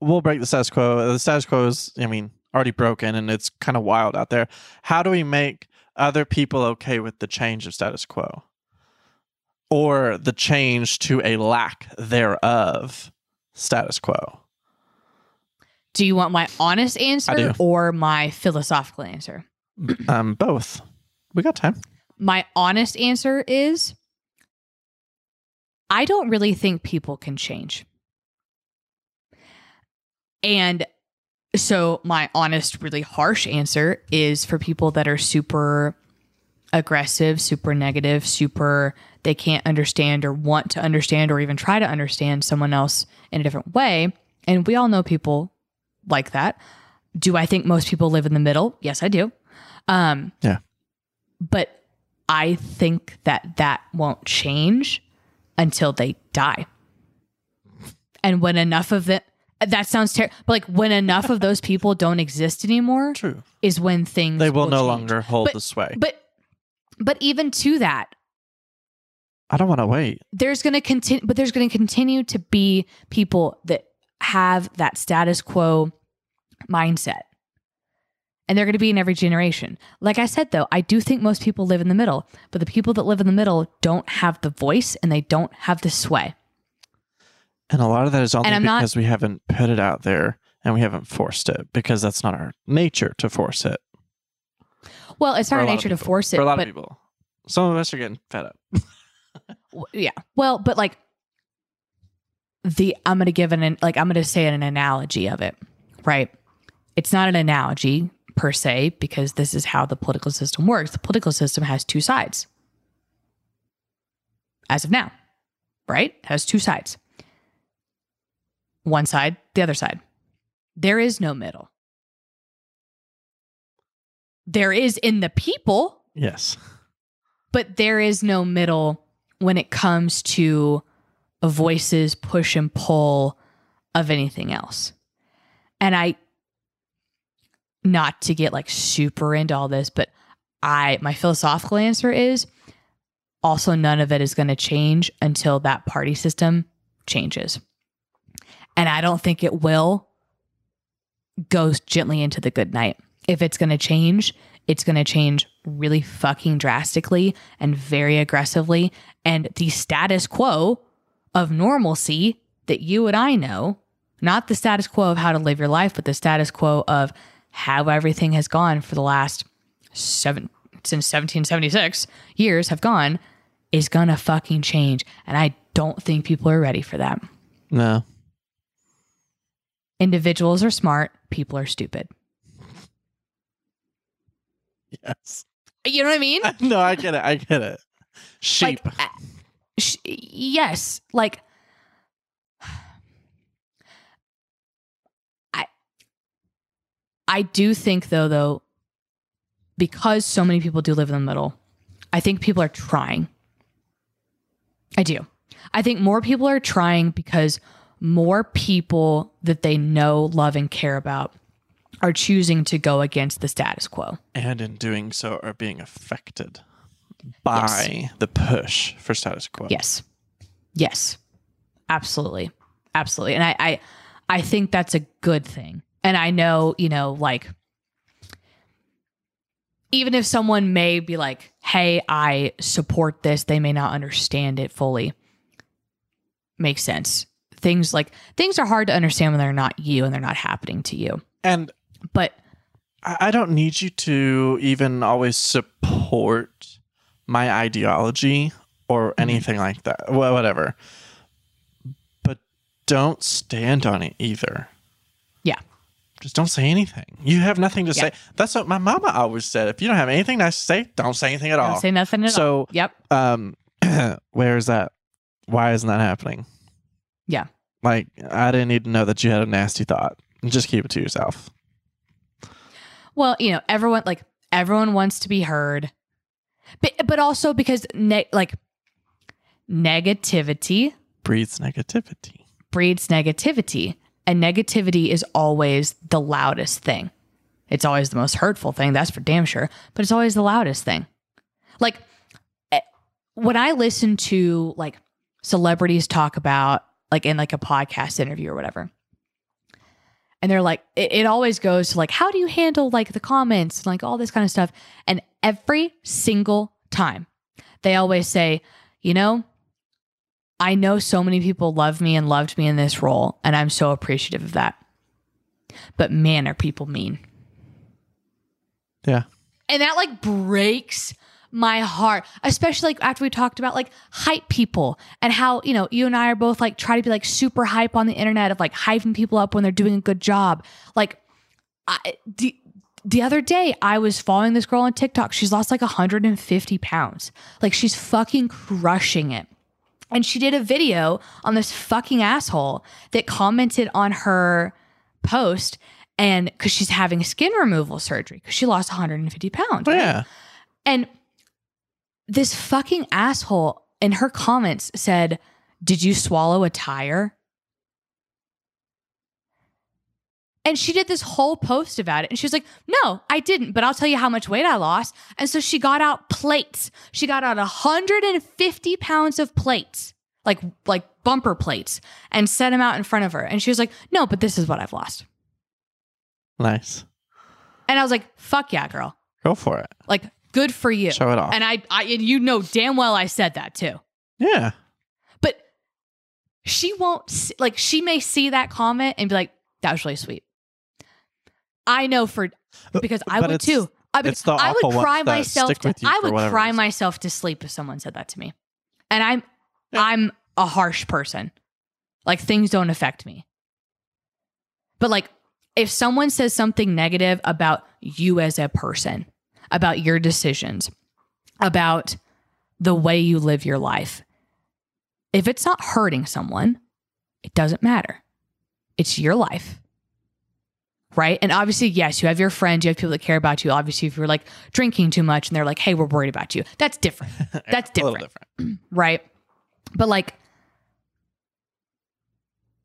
we'll break the status quo. The status quo is, I mean, already broken, and it's kind of wild out there. How do we make other people okay with the change of status quo, or the change to a lack thereof status quo? Do you want my honest answer or my philosophical answer? um, both. We got time. My honest answer is I don't really think people can change. And so, my honest, really harsh answer is for people that are super aggressive, super negative, super, they can't understand or want to understand or even try to understand someone else in a different way. And we all know people like that. Do I think most people live in the middle? Yes, I do. Um, Yeah. But I think that that won't change until they die. And when enough of it, that sounds terrible, but like when enough of those people don't exist anymore, True. is when things They will no change. longer hold But- the sway. But but even to that, I don't want to wait. there's going to continue, but there's going to continue to be people that have that status quo mindset. And they're going to be in every generation. Like I said, though, I do think most people live in the middle, but the people that live in the middle don't have the voice and they don't have the sway. And a lot of that is only I'm not- because we haven't put it out there and we haven't forced it because that's not our nature to force it. Well, it's not our nature to force it, For a lot of people. Some of us are getting fed up. yeah. Well, but like the I'm going to give an like I'm going to say an analogy of it, right? It's not an analogy per se because this is how the political system works. The political system has two sides. As of now, right? Has two sides. One side, the other side. There is no middle. There is in the people, Yes. but there is no middle when it comes to a voices push and pull of anything else. And I not to get like super into all this, but I my philosophical answer is also none of it is going to change until that party system changes. And I don't think it will go gently into the good night. If it's going to change, it's going to change really fucking drastically and very aggressively. And the status quo of normalcy that you and I know, not the status quo of how to live your life, but the status quo of how everything has gone for the last seven since 1776 years have gone, is gonna fucking change. And I don't think people are ready for that. No. Individuals are smart, people are stupid. Yes. You know what I mean? no, I get it. I get it. Sheep. Like, uh, sh- yes, like I I do think though though because so many people do live in the middle, I think people are trying. I do. I think more people are trying because more people that they know, love and care about are choosing to go against the status quo. and in doing so are being affected by the push for status quo. Yes. Yes. Absolutely. Absolutely. And I, I I think that's a good thing. And I know, you know, like even if someone may be like, hey, I support this, they may not understand it fully. Makes sense. Things like things are hard to understand when they're not you and they're not happening to you. And But I don't need you to even always support my ideology or anything like that. Well, whatever. But don't stand on it either. yeah. Just don't say anything. You have nothing to Yeah. say. That's what my mama always said. If you don't have anything nice to say, don't say anything at all. Don't say nothing at all. so, Yep. um, where is that? Why isn't that happening? Yeah. Like, I didn't need to know that you had a nasty thought. Just keep it to yourself. Well, you know, everyone like everyone wants to be heard. But but also because ne- like negativity Breeds negativity. breeds negativity and negativity is always the loudest thing. It's always the most hurtful thing, that's for damn sure, but it's always the loudest thing. Like eh, when I listen to like celebrities talk about like in like a podcast interview or whatever. And they're like it, it always goes to like how do you handle like the comments and like all this kind of stuff and every single time they always say, you know, I know so many people love me and loved me in this role, and I'm so appreciative of that. But man, are people mean. Yeah. And that like breaks my heart, especially like after we talked about like hype people and how, you know, you and I are both like try to be like super hype on the internet of like hyping people up when they're doing a good job. Like, I, the, the other day, I was following this girl on TikTok. She's lost like 150 pounds. Like, she's fucking crushing it. And she did a video on this fucking asshole that commented on her post and because she's having skin removal surgery because she lost 150 pounds. Oh, yeah. And this fucking asshole in her comments said, Did you swallow a tire? And she did this whole post about it. And she was like, No, I didn't, but I'll tell you how much weight I lost. And so she got out plates. She got out 150 pounds of plates, like, like bumper plates, and set them out in front of her. And she was like, No, but this is what I've lost. Nice. And I was like, Fuck yeah, girl. Go for it. Like, good for you. Show it off. And I, I, and you know damn well I said that too. yeah. But she won't see, like she may see that comment and be like, "That was really sweet." I know for because I But would too. I, would- I would cry myself. To, I would cry myself to sleep if someone said that to me, and I'm Yeah. I'm a harsh person. Like things don't affect me. But like if someone says something negative about you as a person, about your decisions, about the way you live your life, if it's not hurting someone, it doesn't matter. It's your life. Right. And obviously, yes, you have your friends, you have people that care about you. Obviously, if you're like drinking too much and they're like, hey, we're worried about you, that's different. That's different. different. Right. But like,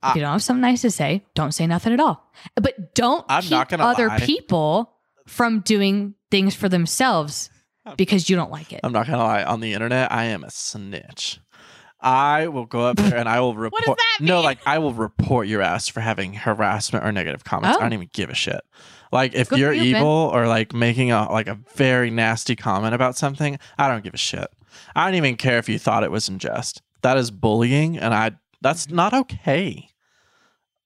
I- if you don't have something nice to say, don't say nothing at all. But don't I'm keep other lie. people from doing things for themselves because you don't like it. I'm not gonna lie. On the internet, I am a snitch. I will go up there and I will report. what does that mean? No, like I will report your ass for having harassment or negative comments. Oh. I don't oh. even give a shit. Like if Good you're you, evil or like making a like a very nasty comment about something, I don't give a shit. I don't even care if you thought it was in jest. That is bullying, and I that's not okay.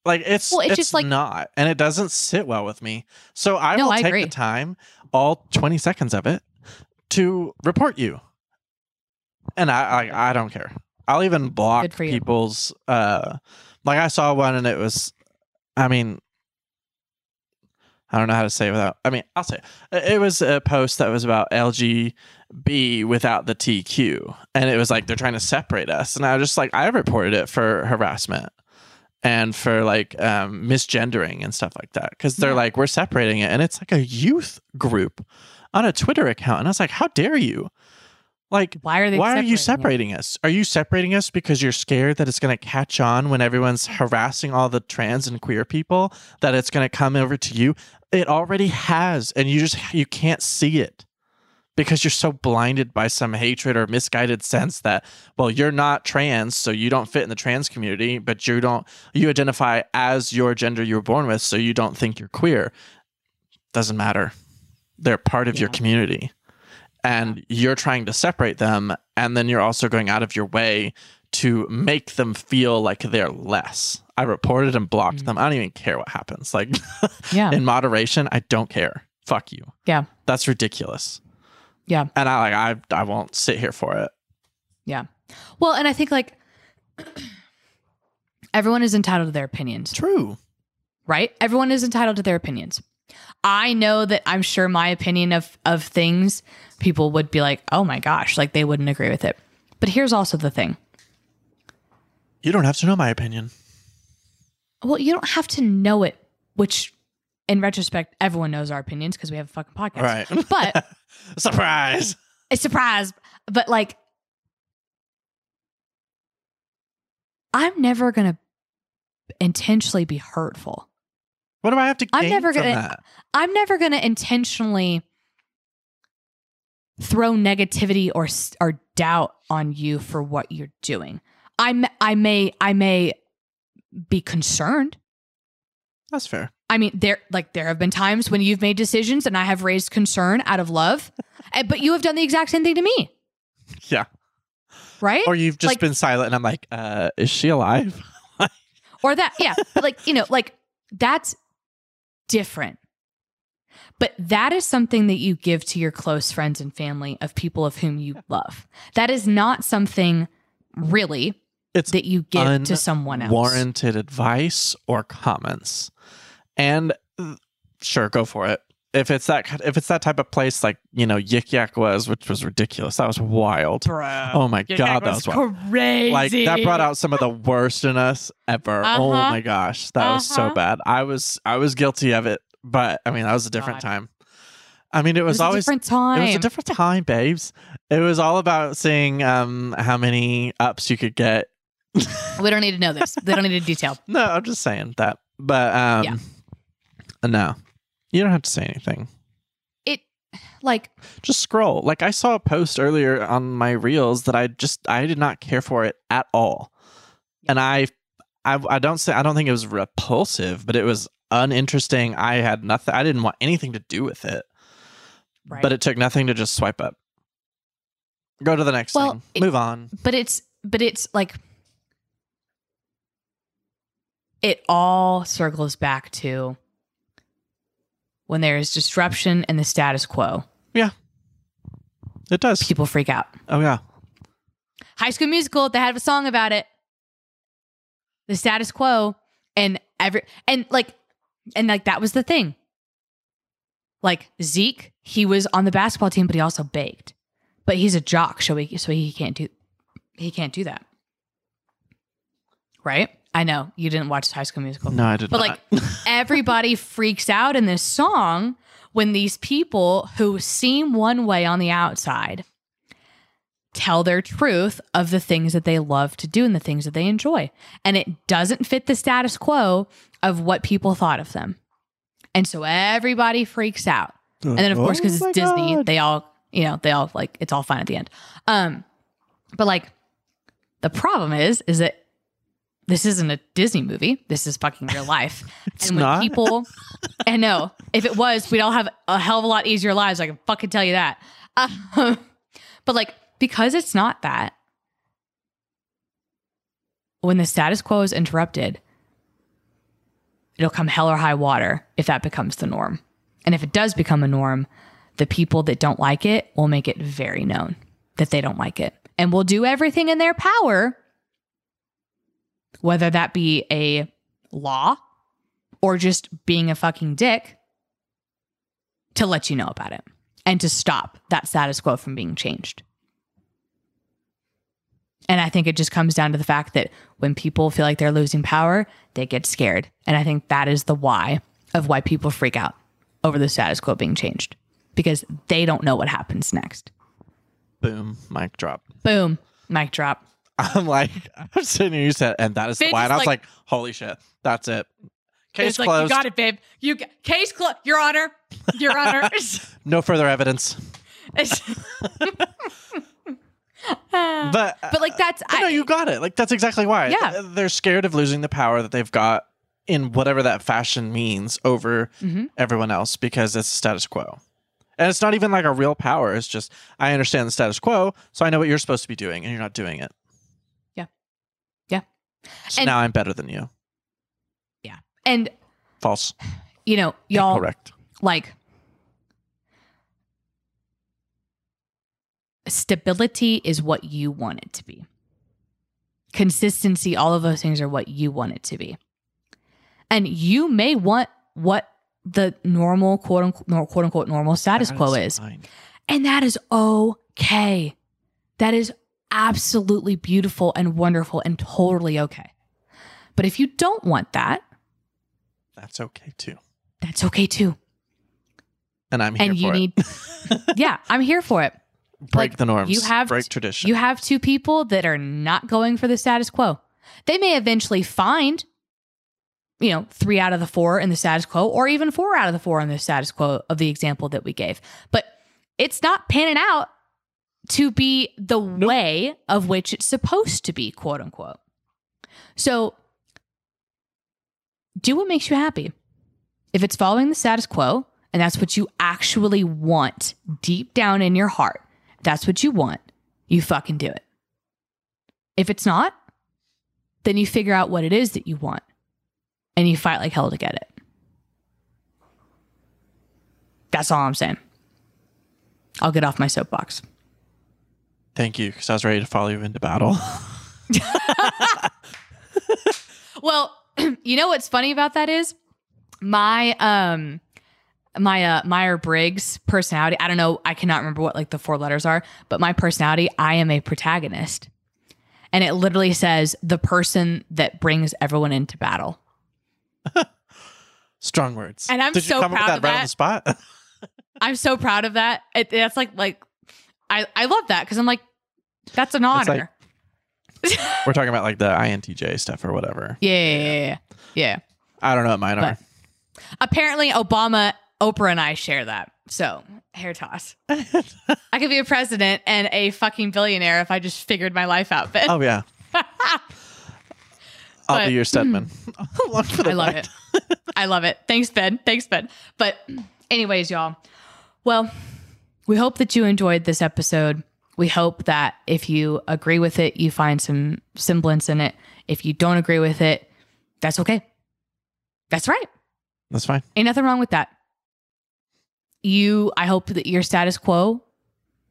Like it's Well, it's it's, just like- not, and it doesn't sit well with me. So I No, will I take agree. the time, all twenty seconds of it, to report you. And I, I I don't care. I'll even block Good for you. people's uh like I saw one and it was I mean I don't know how to say it without I mean I'll say it. it was a post that was about LGB without the TQ and it was like they're trying to separate us and I was just like I reported it for harassment and for like um misgendering and stuff like that cuz they're Yeah. like we're separating it and it's like a youth group on a Twitter account and I was like how dare you like Why are they? why are you separating separating us? Are you separating us because you're scared that it's going to catch on when everyone's harassing all the trans and queer people that it's going to come over to you? It already has and you just you can't see it because you're so blinded by some hatred or misguided sense that well you're not trans so you don't fit in the trans community but you don't you identify as your gender you were born with so you don't think you're queer. Doesn't matter. They're part of your community. And you're trying to separate them. And then you're also going out of your way to make them feel like they're less. I reported and blocked Mm. them. I don't even care what happens. Like Yeah. in moderation, I don't care. Fuck you. yeah. That's ridiculous. Yeah. And I like I I won't sit here for it. Yeah. Well, and I think like everyone is entitled to their opinions, True. right? Everyone is entitled to their opinions. I know that I'm sure my opinion of of things people would be like, "Oh my gosh," like they wouldn't agree with it. But here's also the thing. You don't have to know my opinion. Well, you don't have to know it, which in retrospect, everyone knows our opinions because we have a fucking podcast. Right. But Surprise. a surprise. But like, I'm never gonna intentionally be hurtful. What do I have to gain I'm never gonna- that? I'm never gonna intentionally throw negativity or or doubt on you for what you're doing. I I may I may be concerned. That's fair. I mean, there like there have been times when you've made decisions and I have raised concern out of love, but you have done the exact same thing to me, Yeah. right? Or you've just Like- been silent and I'm like, uh, is she alive? or that yeah but like you know like that's different but that is something that you give to your close friends and family of people of whom you love that is not something really It's that you give to someone else Warranted advice or comments. And sure, go for it. If it's that if it's that type of place like, you know, Yik Yak was, which was ridiculous. That was wild. Bro. Oh my god, that was wild. crazy Like that brought out some of the worst in us ever. Oh Uh-huh. my gosh, that was so Uh-huh. bad. I was I was guilty of it, but I mean that was a different God. time. I mean it was, it was, was, a always different time it was a different time, babes. It was all about seeing um how many ups you could get. we don't need to know this they don't need to detail No, I'm just saying that. But um Yeah. Uh, no. You don't have to say anything. it like Just scroll. Like I saw a post earlier on my reels that I just I did not care for it at all. And I I I don't say I don't think it was repulsive, but it was uninteresting. I had nothing I didn't want anything to do with it. right But it took nothing to just swipe up. Go to the next Well, thing. it- Move on. but it's but it's like it all circles back to when there is disruption in the status quo. Yeah. It does. people freak out. Oh yeah. high school musical they had a song about it. The status quo and every and like and like that was the thing. Like zeke he was on the basketball team but he also baked. But he's a jock so he so he can't do he can't do that. Right i know you didn't watch high school musical No, I did But, not. like, everybody freaks out in this song when these people who seem one way on the outside tell their truth of the things that they love to do and the things that they enjoy. And it doesn't fit the status quo of what people thought of them. And so everybody freaks out. And then of course, because Oh it's Disney, God. they all, you know, they all like it's all fine at the end. Um, but like the problem is, is that this isn't a Disney movie. This is fucking real life. It's and when not? people I know, if it was, we'd all have a hell of a lot easier lives. I can fucking tell you that. Um, but like, because it's not that, when the status quo is interrupted, it'll come hell or high water if that becomes the norm. And if it does become a norm, the people that don't like it will make it very known that they don't like it and will do everything in their power, whether that be a law or just being a fucking dick, to let you know about it and to stop that status quo from being changed. And I think it just comes down to the fact that when people feel like they're losing power, they get scared. And I think that is the why of why people freak out over the status quo being changed because they don't know what happens next. Boom. Mic drop. Boom, mic drop. I'm like, I'm sitting here, you said, and that is the why. And I was like- like, holy shit. That's it. Case It's like, closed. you got it, babe. You case closed. Your Honor. Your Honor. No further evidence. But, but like that's but no, you got it. Like that's exactly why. Yeah. They're scared of losing the power that they've got in whatever that fashion means over Mhm. everyone else because it's status quo. And it's not even like a real power. It's just I understand the status quo, so I know what you're supposed to be doing, and you're not doing it. So And- now I'm better than you. Yeah. And False. you know, y'all Correct. like stability is what you want it to be. Consistency, all of those things are what you want it to be. And you may want what the normal quote unquote, quote unquote normal status quo is. fine. And that is okay. That is absolutely beautiful and wonderful and totally okay. But if you don't want that, That's okay too. that's okay too. And I'm here and you for need, yeah, I'm here for it. Break like, the norms. you have break tradition. You have two people that are not going for the status quo. They may eventually find, you know, three out of the four in the status quo, or even four out of the four in the status quo of the example that we gave. But it's not panning out to be the way of which it's supposed to be, quote unquote. So do what makes you happy. If it's following the status quo and that's what you actually want deep down in your heart, that's what you want, you fucking do it. If it's not, then you figure out what it is that you want and you fight like hell to get it. That's all I'm saying. I'll get off my soapbox. Thank you, because I was ready to follow you into battle. Well, you know what's funny about that is my um my uh Myers Briggs personality. I don't know, I cannot remember what like the four letters are, but my personality, I am a protagonist. And it literally says the person that brings everyone into battle. Strong words. And I'm Did so you come up proud with of that right on the spot? I'm so proud of that. It, that's like like I I love that because I'm like that's an honor. We're talking about like the INTJ stuff or whatever. yeah, yeah, yeah, yeah. I don't know what mine are. Apparently, Obama, Oprah, and I share that. So hair toss. I could be a president and a fucking billionaire if I just figured my life out. But oh yeah. I'll But- be your Stedman. Mm. For the I love ride. it. I love it. Thanks, Ben. Thanks, Ben. But, anyways, y'all. Well, we hope that you enjoyed this episode. We hope that if you agree with it, you find some semblance in it. If you don't agree with it, that's okay. That's right. That's fine. Ain't nothing wrong with that. You, I hope that your status quo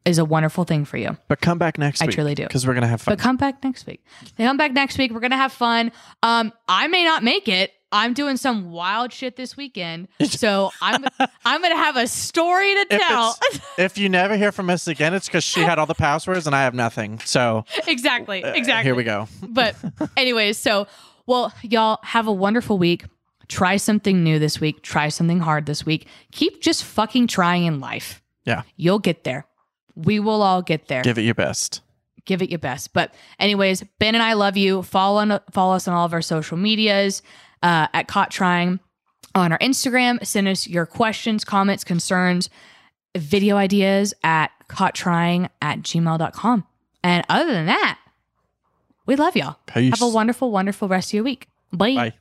is a wonderful thing for you. But come back next I week. truly do. Because we're gonna have fun. But come back next week. Come back next week. We're gonna have fun. Um, I may not make it. I'm doing some wild shit this weekend, so I'm I'm gonna have a story to tell. it's- if you never hear from us again, it's because she had all the passwords and I have nothing. So exactly, uh, exactly. here we go. But anyways, so well, y'all have a wonderful week. Try something new this week. Try something hard this week. Keep just fucking trying in life. Yeah. You'll get there. We will all get there. Give it your best. give it your best. But anyways, Ben and I love you. Follow on, follow us on all of our social medias uh, at Caught Trying on our Instagram. Send us your questions, comments, concerns, video ideas at caughttrying at gmail.com. And other than that, we love y'all. Peace. Have a wonderful, wonderful rest of your week. Bye. Bye.